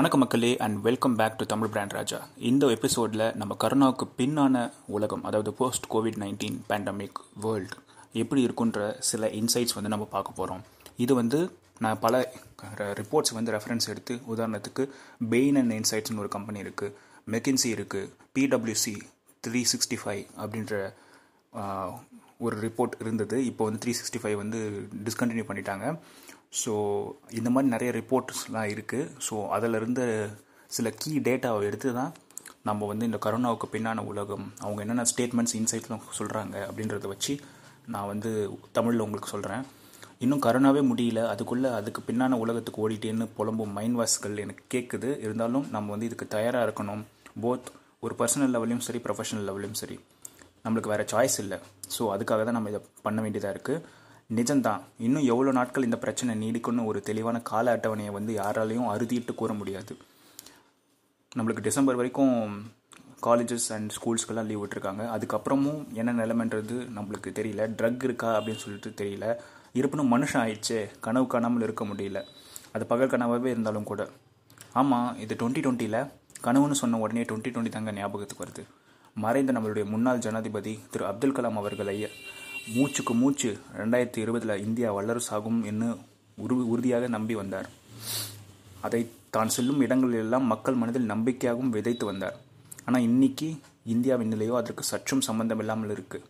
வணக்கம் மக்களே and welcome back to Tamil brand Raja இந்த எபிசோடில் நம்ம கரோனாவுக்கு பின்னான உலகம் அதாவது post covid nineteen pandemic world எப்படி இருக்குன்ற சில இன்சைட்ஸ் வந்து நம்ம பார்க்க போகிறோம் இது வந்து நான் பல ரிப்போர்ட்ஸ் வந்து ரெஃபரன்ஸ் எடுத்து உதாரணத்துக்கு பெயின் அண்ட் இன்சைட்ஸ்னு ஒரு கம்பெனி இருக்குது மெக்கின்சி இருக்குது பிடபிள்யூசி த்ரீ சிக்ஸ்டி ஃபைவ் அப்படின்ற ஒரு ரிப்போர்ட் இருந்தது. இப்போ வந்து த்ரீ சிக்ஸ்டி ஃபைவ் வந்து டிஸ்கண்டினியூ பண்ணிட்டாங்க. ஸோ இந்த மாதிரி நிறைய ரிப்போர்ட்ஸ்லாம் இருக்குது ஸோ அதில் இருந்த சில கீ டேட்டாவை எடுத்து தான் நம்ம வந்து இந்த கரோனாவுக்கு பின்னான உலகம் அவங்க என்னென்ன ஸ்டேட்மெண்ட்ஸ் இன்சைட்லாம் சொல்கிறாங்க அப்படின்றத வச்சு நான் வந்து தமிழில் உங்களுக்கு சொல்கிறேன் இன்னும் கரோனாவே முடியல. அதுக்குள்ளே அதுக்கு பின்னான உலகத்துக்கு ஓடிட்டேன்னு புலம்பும் மைண்ட் வாஷ்கள் எனக்கு கேட்குது இருந்தாலும் நம்ம வந்து இதுக்கு தயாராக இருக்கணும். போத் ஒரு பர்சனல் லெவலையும் சரி ப்ரொஃபஷனல் லெவலையும் சரி. நம்மளுக்கு வேறு சாய்ஸ் இல்லை. ஸோ அதுக்காக தான் நம்ம இதை பண்ண வேண்டியதாக இருக்குது நிஜம்தான். இன்னும் எவ்வளோ நாட்கள் இந்த பிரச்சனை நீடிக்கும்னு ஒரு தெளிவான கால அட்டவணையை வந்து யாராலையும் அறுதிட்டு கூற முடியாது. நம்மளுக்கு டிசம்பர் வரைக்கும் காலேஜஸ் அண்ட் ஸ்கூல்ஸ்க்கெல்லாம் லீவ் விட்டுருக்காங்க. அதுக்கப்புறமும் என்ன நிலைமைன்றது நம்மளுக்கு தெரியல. ட்ரக் இருக்கா அப்படின்னு சொல்லிட்டு தெரியல. இருப்பினும் மனுஷன் ஆயிடுச்சே. கனவு காணாமல் இருக்க முடியல. அது பகல் கனவாகவே இருந்தாலும் கூட. ஆமாம் இது டுவெண்ட்டி டுவெண்ட்டியில் கனவுன்னு சொன்ன உடனே டுவெண்ட்டி டுவெண்ட்டி தாங்க ஞாபகத்துக்கு வருது. மறைந்த நம்மளுடைய முன்னாள் ஜனாதிபதி திரு அப்துல் கலாம் அவர்களை மூச்சுக்கு மூச்சு ரெண்டாயிரத்தி இருபதில் இந்தியா வல்லரசு ஆகும் என்று உரு உறுதியாக நம்பி வந்தார். அதை தான் செல்லும் இடங்களிலெல்லாம் மக்கள் மனதில் நம்பிக்கையாகவும் விதைத்து வந்தார். ஆனால் இன்னைக்கு இந்தியாவின் நிலையோ அதற்கு சற்றும் சம்பந்தம் இல்லாமல் இருக்குது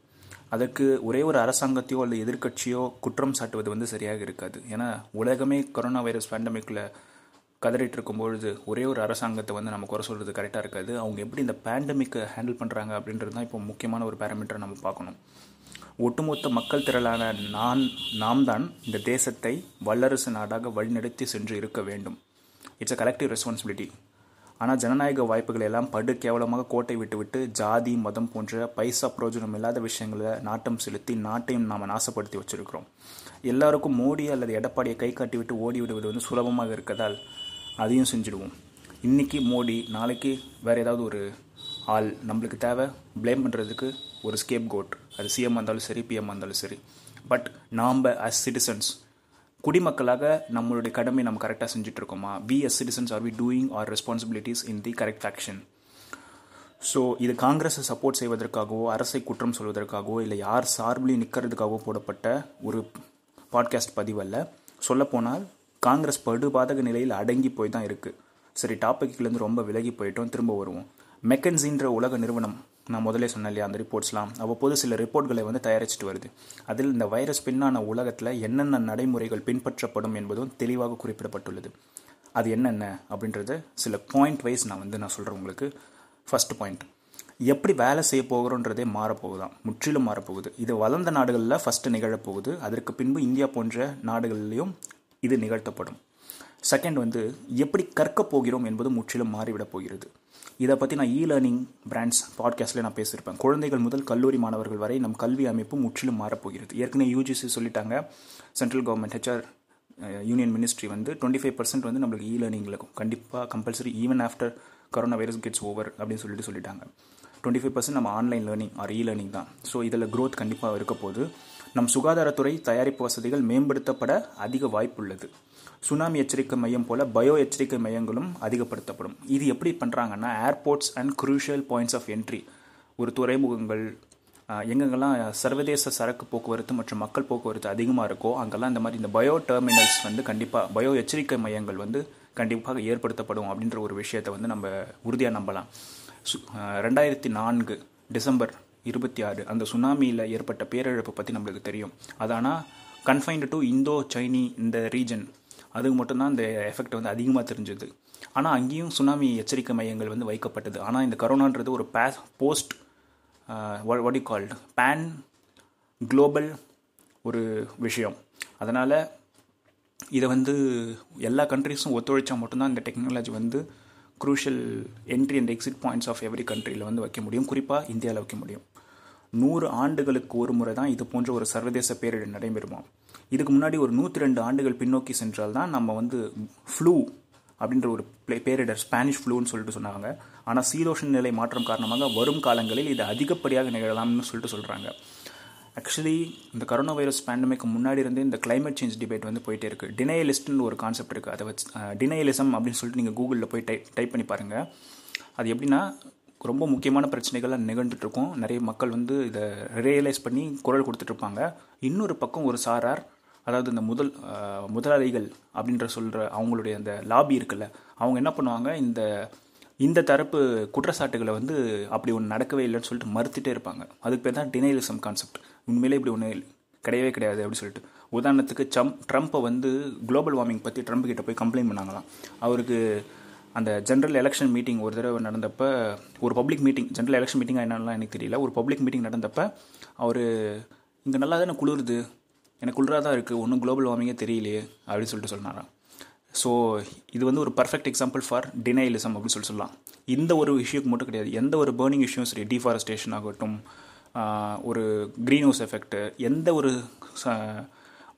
அதற்கு ஒரே ஒரு அரசாங்கத்தையோ அல்லது எதிர்க்கட்சியோ குற்றம் சாட்டுவது வந்து சரியாக இருக்காது. ஏன்னா உலகமே கொரோனா வைரஸ் பேண்டமிக்கில் கதறிட்டு இருக்கும்பொழுது ஒரே ஒரு அரசாங்கத்தை வந்து நம்ம குறை சொல்கிறது கரெக்டாக இருக்காது. அவங்க எப்படி இந்த பேண்டமிக்கை ஹேண்டில் பண்ணுறாங்க அப்படின்றது தான் இப்போ முக்கியமான ஒரு பேராமீட்டரை நம்ம பார்க்கணும். ஒட்டுமொத்த மக்கள் திரளான நான் நாம் தான் இந்த தேசத்தை வல்லரசு நாடாக வழிநடத்தி சென்று இருக்க வேண்டும். இட்ஸ் அ கலெக்டிவ் ரெஸ்பான்சிபிலிட்டி ஆனால் ஜனநாயக வாய்ப்புகள் எல்லாம் படு கேவலமாக கோட்டை விட்டுவிட்டு ஜாதி மதம் போன்ற பைசா பிரயோஜனம் இல்லாத விஷயங்களை நாட்டம் செலுத்தி நாட்டையும் நாம் நாசப்படுத்தி வச்சிருக்கிறோம். எல்லாருக்கும் மோடி அல்லது எடப்பாடியை கை காட்டி விட்டு ஓடி விடுவது வந்து சுலபமாக இருக்கதால் அதையும் செஞ்சுடுவோம். இன்றைக்கி மோடி நாளைக்கு வேறு ஏதாவது ஒரு ஆள் நம்மளுக்கு தேவை ப்ளேம் பண்ணுறதுக்கு ஒரு ஸ்கேப் கோட் அது சிஎம் இருந்தாலும் சரி பிஎம் இருந்தாலும் சரி. பட் நாம் அஸ் சிட்டிசன்ஸ் குடிமக்களாக நம்மளுடைய கடமை நம்ம கரெக்டாக செஞ்சுட்டு இருக்கோமா? We as citizens are we doing our responsibilities in the correct action so இது காங்கிரஸை சப்போர்ட் செய்வதற்காகவோ அரசை குற்றம் சொல்வதற்காகவோ இல்லை யார் சார்பிலையும் நிற்கிறதுக்காகவோ போடப்பட்ட ஒரு பாட்காஸ்ட் பதிவல்ல. சொல்லப்போனால் காங்கிரஸ் படுபாதக நிலையில் அடங்கி போய் தான் இருக்குது சரி டாபிக்லேருந்து ரொம்ப விலகி போயிட்டோம் திரும்ப வருவோம். மெக்கன்சின்ற உலக நிறுவனம் நான் முதலே சொன்னேன் இல்லையா அந்த ரிப்போர்ட்ஸ்லாம் அவ்வப்போது சில ரிப்போர்ட்களை வந்து தயாரிச்சுட்டு வருது. அதில் இந்த வைரஸ் பின்னான உலகத்தில் என்னென்ன நடைமுறைகள் பின்பற்றப்படும் என்பதும் தெளிவாக குறிப்பிடப்பட்டுள்ளது. அது என்னென்ன அப்படின்றத சில பாயிண்ட் வைஸ் நான் வந்து நான் சொல்கிறேன் உங்களுக்கு. ஃபர்ஸ்ட் பாயிண்ட் எப்படி வேலை செய்ய போகிறோன்றதே மாறப்போகுதான் முற்றிலும் மாறப்போகுது. இது வளர்ந்த நாடுகளில் ஃபஸ்ட்டு நிகழப்போகுது. அதற்கு பின்பு இந்தியா போன்ற நாடுகளிலையும் இது நிகழ்த்தப்படும். செகண்ட் வந்து எப்படி கற்கப் போகிறோம் என்பது முற்றிலும் மாறிவிடப் போகிறது. இதை பற்றி நான் இ லேர்னிங் பிராண்ட்ஸ் பாட்காஸ்ட்டில் நான் பேசியிருப்பேன். குழந்தைகள் முதல் கல்லூரி மாணவர்கள் வரை நம் கல்வி அமைப்பு முற்றிலும் மாறப்போகிறது. ஏற்கனவே யூஜிசி சொல்லிட்டாங்க. Central government HR union ministry வந்து டுவெண்ட்டி ஃபைவ் பர்சன்ட் வந்து நம்மளுக்கு இ லேர்னிங்கில் கண்டிப்பாக compulsory even after corona virus gets over அப்படின்னு சொல்லிட்டு சொல்லிட்டாங்க. டுவெண்ட்டி ஃபைவ் பர்சன்ட் நம்ம online learning or e learning தான். ஸோ இதில் க்ரோத் கண்டிப்பாக இருக்க போது நம் சுகாதாரத்துறை தயாரிப்பு வசதிகள் மேம்படுத்தப்பட அதிக வாய்ப்புள்ளது. சுனாமி எச்சரிக்கை மையம் போல பயோ எச்சரிக்கை மையங்களும் அதிகப்படுத்தப்படும். இது எப்படி பண்ணுறாங்கன்னா airports and crucial points of entry ஒரு துறைமுகங்கள் எங்கெங்கெல்லாம் சர்வதேச சரக்கு போக்குவரத்து மற்றும் மக்கள் போக்குவரத்து அதிகமாக இருக்கோ அங்கெல்லாம் இந்த மாதிரி இந்த பயோ டெர்மினல்ஸ் வந்து கண்டிப்பாக பயோ எச்சரிக்கை மையங்கள் வந்து கண்டிப்பாக ஏற்படுத்தப்படும் அப்படின்ற ஒரு விஷயத்தை வந்து நம்ம உறுதியாக நம்பலாம். சு- ரெண்டாயிரத்தி நான்கு டிசம்பர் இருபத்தி ஆறு அந்த சுனாமியில் ஏற்பட்ட பேரிழப்பை பற்றி நம்மளுக்கு தெரியும். அது ஆனால் கன்ஃபைன்டு டு இந்தோ சைனி இந்த ரீஜன் அதுக்கு மட்டும்தான் இந்த எஃபெக்ட் வந்து அதிகமாக தெரிஞ்சது. ஆனால் அங்கேயும் சுனாமி எச்சரிக்கை மையங்கள் வந்து வைக்கப்பட்டது. ஆனால் இந்த கரோனான்றது ஒரு பே போஸ்ட் வடி கால்டு பேன் குளோபல் ஒரு விஷயம். அதனால் இதை வந்து எல்லா கண்ட்ரிஸும் ஒத்துழைச்சா மட்டும்தான் இந்த டெக்னாலஜி வந்து crucial entry and exit points of every கண்ட்ரியில் வந்து வைக்க முடியும். குறிப்பாக இந்தியாவில் வைக்க முடியும். நூறு ஆண்டுகளுக்கு ஒரு முறை தான் இது போன்ற ஒரு சர்வதேச பேரிடர் நடைபெறுமா? இதுக்கு முன்னாடி ஒரு நூற்றி ரெண்டு ஆண்டுகள் பின்னோக்கி சென்றால் தான் நம்ம வந்து ஃப்ளூ அப்படின்ற ஒரு பிளே- பேரிடர் ஸ்பானிஷ் ஃப்ளூன்னு சொல்லிட்டு சொன்னாங்க. ஆனால் சீரோஷன் நிலை மாற்றம் காரணமாக வரும் காலங்களில் இது அதிகப்படியாக நிகழலாம்னு சொல்லிட்டு சொல்கிறாங்க ஆக்சுவலி இந்த கரோனா வைரஸ் பேண்டமிக்கு முன்னாடி இருந்தே இந்த கிளைமேட் சேஞ்ச் டிபேட் வந்து போயிட்டே இருக்குது டினையலிஸ்ட்னு ஒரு கான்செப்ட் இருக்குது அதை வச்சு டினையலிசம் அப்படின்னு சொல்லிட்டு நீங்கள் கூகுளில் போய் டைப் டைப் பண்ணி பாருங்கள் அது எப்படின்னா ரொம்ப முக்கியமான பிரச்சனைகள்லாம் நிகழ்ந்துட்டுருக்கும் நிறைய மக்கள் வந்து இதை ரியலைஸ் பண்ணி குரல் கொடுத்துட்ருப்பாங்க இன்னொரு பக்கம் ஒரு சாரார் அதாவது இந்த முதல் முதலாளிகள் அப்படின்ற சொல்கிற அவங்களுடைய அந்த லாபி இருக்குல்ல அவங்க என்ன பண்ணுவாங்க இந்த இந்த தரப்பு குற்றச்சாட்டுகளை வந்து அப்படி ஒன்று நடக்கவே இல்லைன்னு சொல்லிட்டு மறுத்துட்டே இருப்பாங்க. அதுக்கு பேர் தான் டினைலிசம் கான்செப்ட் உண்மையிலே இப்படி ஒன்று கிடையவே கிடையாது அப்படின்னு சொல்லிட்டு. உதாரணத்துக்கு சம் ட்ரம்ப்பை வந்து குளோபல் வார்மிங் பற்றி ட்ரம்ப் கிட்ட போய் கம்ப்ளைண்ட் பண்ணாங்களாம். அவருக்கு அந்த ஜென்ரல் எலெக்ஷன் மீட்டிங் ஒரு தடவை நடந்தப்ப ஒரு பப்ளிக் மீட்டிங் ஜென்ரல் எலெக்ஷன் மீட்டிங்காக என்னென்னலாம் எனக்கு தெரியல. ஒரு பப்ளிக் மீட்டிங் நடந்தப்போ அவர் இங்கே நல்லா தானே குளிருது? எனக்கு குளிராக தான் இருக்குது ஒன்றும் குளோபல் வார்மிங்கே தெரியலையே அப்படின்னு சொல்லிட்டு சொன்னாராம். ஸோ இது வந்து ஒரு பர்ஃபெக்ட் எக்ஸாம்பிள் ஃபார் டினைலிசம் அப்படின்னு சொல்லி சொல்லலாம். இந்த ஒரு இஷ்யூக்கு மட்டும் கிடையாது எந்த ஒரு பேர்னிங் இஷ்யூ சரி டிஃபாரஸ்டேஷன் ஆகட்டும் ஒரு க்ரீன் ஹவுஸ் எஃபெக்ட்டு எந்த ஒரு ச-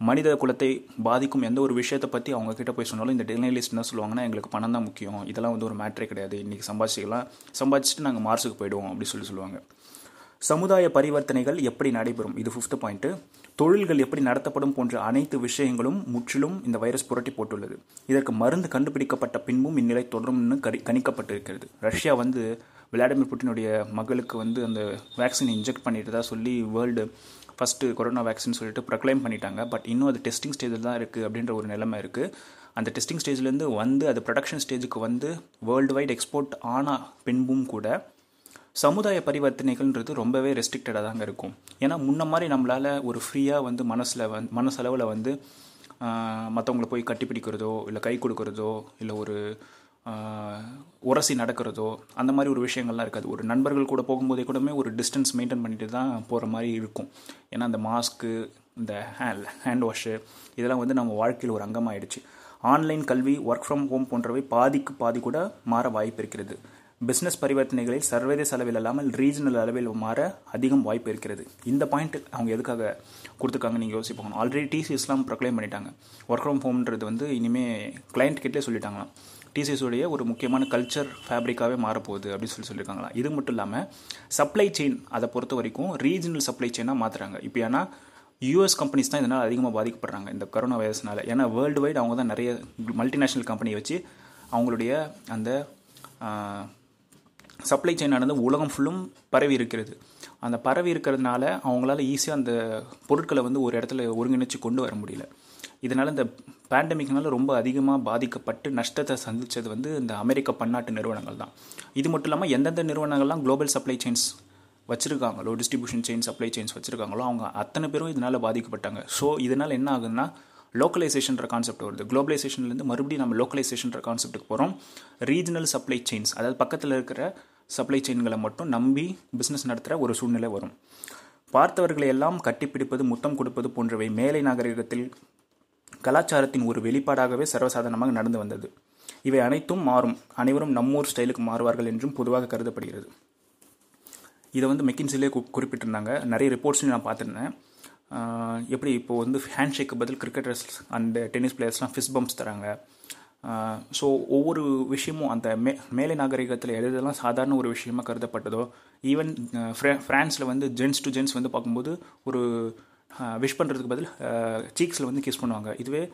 மனித குலத்தை பாதிக்கும் எந்த ஒரு விஷயத்தை பற்றி அவங்க கிட்டே போய் சொன்னாலும் இந்த டினைலிஸ்ட் என்ன சொல்லுவாங்கன்னா எங்களுக்கு பணம் தான் முக்கியம் இதெல்லாம் வந்து ஒரு மேட்ரே கிடையாது இன்றைக்கி சம்பாதிச்சிக்கலாம் சம்பாதிச்சுட்டு நாங்கள் மார்ஸுக்கு போயிடுவோம் அப்படின்னு சொல்லி சொல்லுவாங்க. சமுதாய பரிவர்த்தனைகள் எப்படி நடைபெறும்? இது ஃபிஃப்த் பாயிண்ட்டு தொழில்கள் எப்படி நடத்தப்படும் போன்ற அனைத்து விஷயங்களும் முற்றிலும் இந்த வைரஸ் புரட்டி போட்டுள்ளது. இதற்கு மருந்து கண்டுபிடிக்கப்பட்ட பின்பும் இந்நிலை தொடரும்னு கரி கணிக்கப்பட்டிருக்கிறது. ரஷ்யா வந்து விளாடிமிர் புட்டினுடைய மகளுக்கு வந்து அந்த வேக்சின் இன்ஜெக்ட் பண்ணிட்டு சொல்லி வேர்ல்டு ஃபஸ்ட்டு கொரோனா வேக்சின் சொல்லிட்டு ப்ரொக்ளைம் பண்ணிட்டாங்க. பட் இன்னும் அது டெஸ்டிங் ஸ்டேஜில் தான் இருக்குது அப்படின்ற ஒரு நிலைமை இருக்குது அந்த டெஸ்டிங் ஸ்டேஜ்லேருந்து வந்து அது ப்ரொடக்ஷன் ஸ்டேஜுக்கு வந்து வேர்ல்டு வைட் எக்ஸ்போர்ட் ஆன பின்பும் கூட சமுதாய பரிவர்த்தனைகள்ன்றது ரொம்பவே ரெஸ்ட்ரிக்டடாக தாங்க இருக்கும். ஏன்னா முன்ன மாதிரி நம்மளால் ஒரு ஃப்ரீயாக வந்து மனசில் வந் மனசளவில் வந்து மற்றவங்கள போய் கட்டிப்பிடிக்கிறதோ இல்லை கை கொடுக்கறதோ இல்லை ஒரு உரசி நடக்கிறதோ அந்த மாதிரி ஒரு விஷயங்கள்லாம் இருக்காது. ஒரு நண்பர்கள் கூட போகும்போதே கூடமே ஒரு டிஸ்டன்ஸ் மெயின்டைன் பண்ணிட்டு தான் போகிற மாதிரி இருக்கும். ஏன்னா அந்த மாஸ்க்கு இந்த ஹேண்ட் ஹேண்ட் வாஷு இதெல்லாம் வந்து நம்ம வாழ்க்கையில் ஒரு அங்கமாகிடுச்சு ஆன்லைன் கல்வி ஒர்க் ஃப்ரம் ஹோம் போன்றவை பாதிக்கு பாதி கூட மாற வாய்ப்பு இருக்கிறது. பிஸ்னஸ் பரிவர்த்தனைகளில் சர்வதேச அளவில் இல்லாமல் ரீஜனல் அளவில் மாற அதிகம் வாய்ப்பு இருக்கிறது. இந்த பாயிண்ட் அவங்க எதுக்காக கொடுத்துருக்காங்க நீங்கள் யோசிப்பாங்க ஆல்ரெடி டிசிஎஸ்லாம் ப்ரொக்ளைம் பண்ணிட்டாங்க. ஒர்க் ஃப்ரம் ஹோம்ன்றது வந்து இனிமேல் கிளைண்ட் கிட்டே சொல்லிட்டாங்களாம். டிசிஎஸுடைய ஒரு முக்கியமான கல்ச்சர் ஃபேப்ரிக்காகவே மாறப்போகுது அப்படின்னு சொல்லி சொல்லியிருக்காங்களாம் இது மட்டும் இல்லாமல் சப்ளை செயின் அதை பொறுத்த வரைக்கும் ரீஜனல் சப்ளை செயினாக மாற்றுறாங்க இப்போ ஏன்னா யூஎஸ் கம்பெனிஸ் தான் இதனால் அதிகமாக பாதிக்கப்படுறாங்க இந்த கொரோனா வைரஸ்னால் ஏன்னா வேர்ல்டு வைடு அவங்க தான் நிறைய மல்டிநேஷ்னல் கம்பெனியை வச்சு அவங்களுடைய அந்த சப்ளை செயினானது உலகம் ஃபுல்லும் பரவி இருக்கிறது. அந்த பரவி இருக்கிறதுனால அவங்களால ஈஸியாக அந்த பொருட்களை வந்து ஒரு இடத்துல ஒருங்கிணைச்சு கொண்டு வர முடியல. இதனால் இந்த பேண்டமிக்னால ரொம்ப அதிகமாக பாதிக்கப்பட்டு நஷ்டத்தை சந்தித்தது வந்து இந்த அமெரிக்க பன்னாட்டு நிறுவனங்கள் தான். இது மட்டும் இல்லாமல் எந்தெந்த நிறுவனங்கள்லாம் குளோபல் சப்ளை செயின்ஸ் வச்சுருக்காங்களோ டிஸ்ட்ரிபியூஷன் செயின் சப்ளை செயின்ஸ் வச்சுருக்காங்களோ அவங்க அத்தனை பேரும் இதனால் பாதிக்கப்பட்டாங்க. ஸோ இதனால் என்ன ஆகுதுன்னா லோக்கலைசேஷன்ற கான்செப்ட் வருது. குளோபலைசேஷன்லேருந்து மறுபடியும் நம்ம லோக்கலைசேஷன்ற கான்செப்ட்டுக்கு போகிறோம் ரீஜனல் சப்ளை செயின்ஸ் அதாவது பக்கத்தில் இருக்கிற சப்ளை செயின்களை மட்டும் நம்பி பிஸ்னஸ் நடத்துகிற ஒரு சூழ்நிலை வரும். பார்த்தவர்களை எல்லாம் கட்டிப்பிடிப்பது முத்தம் கொடுப்பது போன்றவை மேலை நாகரிகத்தில் கலாச்சாரத்தின் ஒரு வெளிப்பாடாகவே சர்வசாதாரணமாக நடந்து வந்தது. இவை அனைத்தும் மாறும். அனைவரும் நம்மூர் ஸ்டைலுக்கு மாறுவார்கள் என்றும் பொதுவாக கருதப்படுகிறது. இதை வந்து மெக்கின்சிலே கு குறிப்பிட்டிருந்தாங்க. நிறைய ரிப்போர்ட்ஸையும் நான் பார்த்துருந்தேன். எப்படி இப்போ வந்து ஹேண்ட் ஷேக்கு பதில் கிரிக்கெட்டர்ஸ் அண்ட் டென்னிஸ் பிளேயர்ஸ்லாம் ஃபிஸ் பம்ப்ஸ் தராங்க. ஸோ ஒவ்வொரு விஷயமும் அந்த மே மேலை நாகரிகத்தில் எதெல்லாம் சாதாரண ஒரு விஷயமா கருதப்பட்டதோ ஈவன் ஃப்ரான்ஸில் வந்து ஜென்ஸ் டு ஜென்ஸ் வந்து பார்க்கும்போது ஒரு விஷ் பண்ணுறதுக்கு பதில் சீக்ஸில் வந்து கிஸ் பண்ணுவாங்க. இதுவே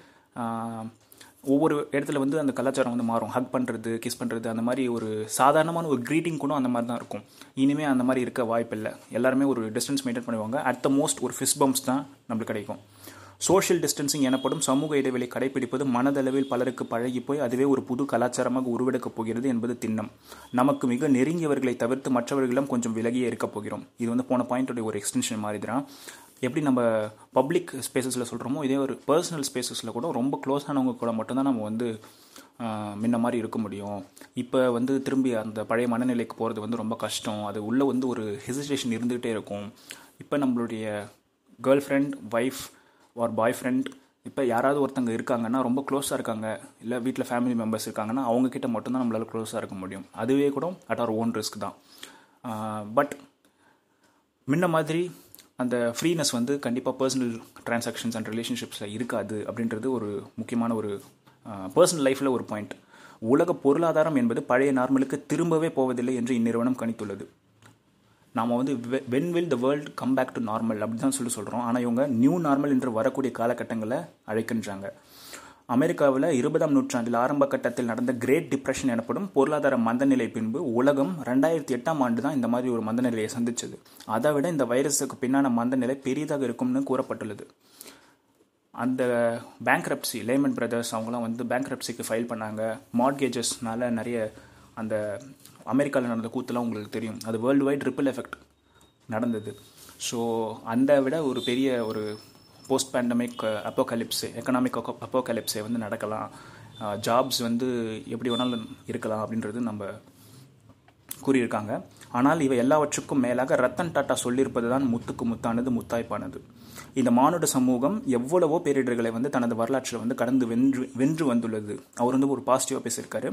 ஒவ்வொரு இடத்துல வந்து அந்த கலாச்சாரம் வந்து மாறும். ஹக் பண்ணுறது கிஸ் பண்ணுறது அந்த மாதிரி ஒரு சாதாரணமான ஒரு க்ரீட்டிங் கூட அந்த மாதிரி தான் இருக்கும். இனிமேல் அந்த மாதிரி இருக்க வாய்ப்பில்லை எல்லாருமே ஒரு டிஸ்டன்ஸ் மெயின்டைன் பண்ணுவாங்க. அட் த மோஸ்ட் ஒரு ஃபிஸ் பம்ப்ஸ் தான் நம்மளுக்கு கிடைக்கும். சோஷியல் டிஸ்டன்சிங் எனப்படும் சமூக இடைவெளி கடைபிடிப்பது மனதளவில் பலருக்கு பழகி போய் அதுவே ஒரு புது கலாச்சாரமாக உருவெடுக்கப் போகிறது என்பது திண்ணம். நமக்கு மிக நெருங்கியவர்களை தவிர்த்து மற்றவர்களிடம் கொஞ்சம் விலகியே இருக்கப் போகிறோம். இது வந்து போன பாயிண்டோடைய ஒரு எக்ஸ்டென்ஷன் மாதிரி தான் எப்படி நம்ம பப்ளிக் ஸ்பேசஸில் சொல்கிறோமோ இதே ஒரு பர்சனல் ஸ்பேசஸில் கூட ரொம்ப க்ளோஸானவங்க கூட மட்டும்தான் நம்ம வந்து முன்ன மாதிரி இருக்க முடியும். இப்போ வந்து திரும்பி அந்த பழைய மனநிலைக்கு போகிறது வந்து ரொம்ப கஷ்டம். அது உள்ளே வந்து ஒரு ஹெசிடேஷன் இருந்துகிட்டே இருக்கும். இப்போ நம்மளுடைய girlfriend wife or boyfriend இப்போ யாராவது ஒருத்தங்க இருக்காங்கன்னா ரொம்ப க்ளோஸாக இருக்காங்க. இல்லை வீட்டில் ஃபேமிலி மெம்பர்ஸ் இருக்காங்கன்னா அவங்கக்கிட்ட மட்டும்தான் நம்மளால் க்ளோஸாக இருக்க முடியும். அதுவே கூட அட் ஆர் ஓன் ரிஸ்க் தான். பட் முன்ன மாதிரி அந்த ஃப்ரீனஸ் வந்து கண்டிப்பாக பர்சனல் டிரான்சாக்ஷன்ஸ் அண்ட் ரிலேஷன்ஷிப்ஸில் இருக்காது அப்படின்றது ஒரு முக்கியமான ஒரு பர்சனல் லைஃப்பில் ஒரு பாயிண்ட் உலக பொருளாதாரம் என்பது பழைய நார்மலுக்கு திரும்பவே போவதில்லை என்று இந்நிறுவனம் கணித்துள்ளது. நாம் வந்து when will the world come back to normal அப்படி தான் சொல்லி சொல்கிறோம் ஆனால் இவங்க நியூ நார்மல் என்று வரக்கூடிய காலகட்டங்களை அழைக்கின்றாங்க. அமெரிக்காவில் இருபதாம் நூற்றாண்டில் ஆரம்ப கட்டத்தில் நடந்த கிரேட் டிப்ரெஷன் எனப்படும் பொருளாதார மந்தநிலை பின்பு உலகம் ரெண்டாயிரத்தி எட்டாம் ஆண்டு தான் இந்த மாதிரி ஒரு மந்தநிலையை சந்திச்சது. அதை விட இந்த வைரஸுக்கு பின்னான மந்தநிலை பெரியதாக இருக்கும்னு கூறப்பட்டுள்ளது. அந்த பேங்க்ரப்சி லேமன் பிரதர்ஸ் அவங்களாம் வந்து பேங்க்ரப்சிக்கு ஃபைல் பண்ணாங்க. மார்கேஜஸ்னால நிறைய அந்த அமெரிக்காவில் நடந்த கூத்துலாம் உங்களுக்கு தெரியும். அது வேர்ல்டு வைட் ரிப்பிள் எஃபெக்ட் நடந்தது. ஸோ அந்த விட ஒரு பெரிய ஒரு போஸ்ட் பேண்டமிக் அப்போகலிப்ஸு எக்கனாமிக் அப்போகலிப்ஸை வந்து நடக்கலாம். Uh, ஜாப்ஸ் வந்து எப்படி வேணாலும் இருக்கலாம் அப்படின்றது நம்ம கூறியிருக்காங்க. ஆனால் இவை எல்லாவற்றுக்கும் மேலாக ரத்தன் டாட்டா சொல்லியிருப்பது தான் முத்துக்கு முத்தானது முத்தாய்ப்பானது. இந்த மானுட சமூகம் எவ்வளவோ பேரிடர்களை வந்து தனது வரலாற்றில் வந்து கடந்து வென்று வென்று வந்துள்ளது. அவர் வந்து ஒரு பாசிட்டிவாக பேசியிருக்காரு.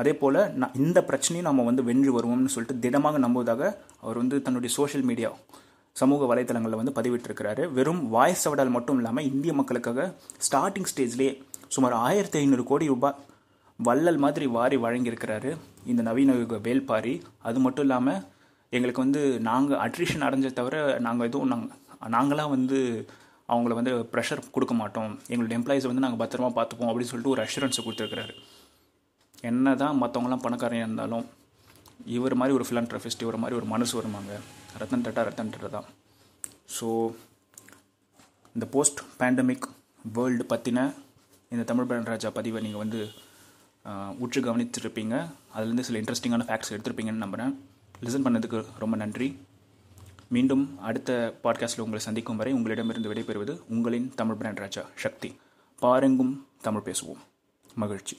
அதே போல் இந்த பிரச்சனையும் நம்ம வந்து வென்று வருவோம்னு சொல்லிட்டு திடமாக நம்புவதாக அவர் வந்து தன்னுடைய சோஷியல் மீடியா சமூக வலைத்தளங்களில் வந்து பதிவிட்டிருக்கிறாரு. வெறும் வாய்ஸ் சவடால் மட்டும் இல்லாமல் இந்திய மக்களுக்காக ஸ்டார்டிங் ஸ்டேஜ்லேயே சுமார் ஆயிரத்தி ஐநூறு கோடி ரூபாய் வள்ளல் மாதிரி வாரி வழங்கியிருக்கிறாரு. இந்த நவீன யுக வேல்பாரி அது மட்டும் இல்லாமல் எங்களுக்கு வந்து நாங்கள் அட்ரிஷன் அடைஞ்ச தவிர நாங்கள் எதுவும் நாங்கள் நாங்களாம் வந்து அவங்கள வந்து ப்ரெஷர் கொடுக்க மாட்டோம். எங்களோட எம்ப்ளாயிஸை வந்து நாங்கள் பத்திரமா பார்த்துப்போம் அப்படின்னு சொல்லிட்டு ஒரு அஷூரன்ஸை கொடுத்துருக்கிறாரு. என்ன தான் மற்றவங்களாம் பணக்காரங்க இருந்தாலும் இவர் மாதிரி ஒரு ஃபிலான்ட்ரஃபிஸ்ட் இவர் மாதிரி ஒரு மனசு வருவாங்க. ரத்தன் டாட்டா ரத்தன் டாட்டா தான். ஸோ இந்த போஸ்ட் பேண்டமிக் வேர்ல்டு பற்றின இந்த தமிழ் பிராண்ட் ராஜா பதிவை நீங்கள் வந்து உற்று கவனித்திருப்பீங்க. அதுலேருந்து சில இன்ட்ரெஸ்டிங்கான ஃபேக்ட்ஸ் எடுத்திருப்பீங்கன்னு நம்புகிறேன் லிசன் பண்ணதுக்கு ரொம்ப நன்றி. மீண்டும் அடுத்த பாட்காஸ்ட்டில் உங்களை சந்திக்கும் வரை உங்களிடமிருந்து விடைபெறுவது உங்களின் தமிழ் பிராண்ட் ராஜா சக்தி. பாருங்கும் தமிழ் பேசுவோம். மகிழ்ச்சி.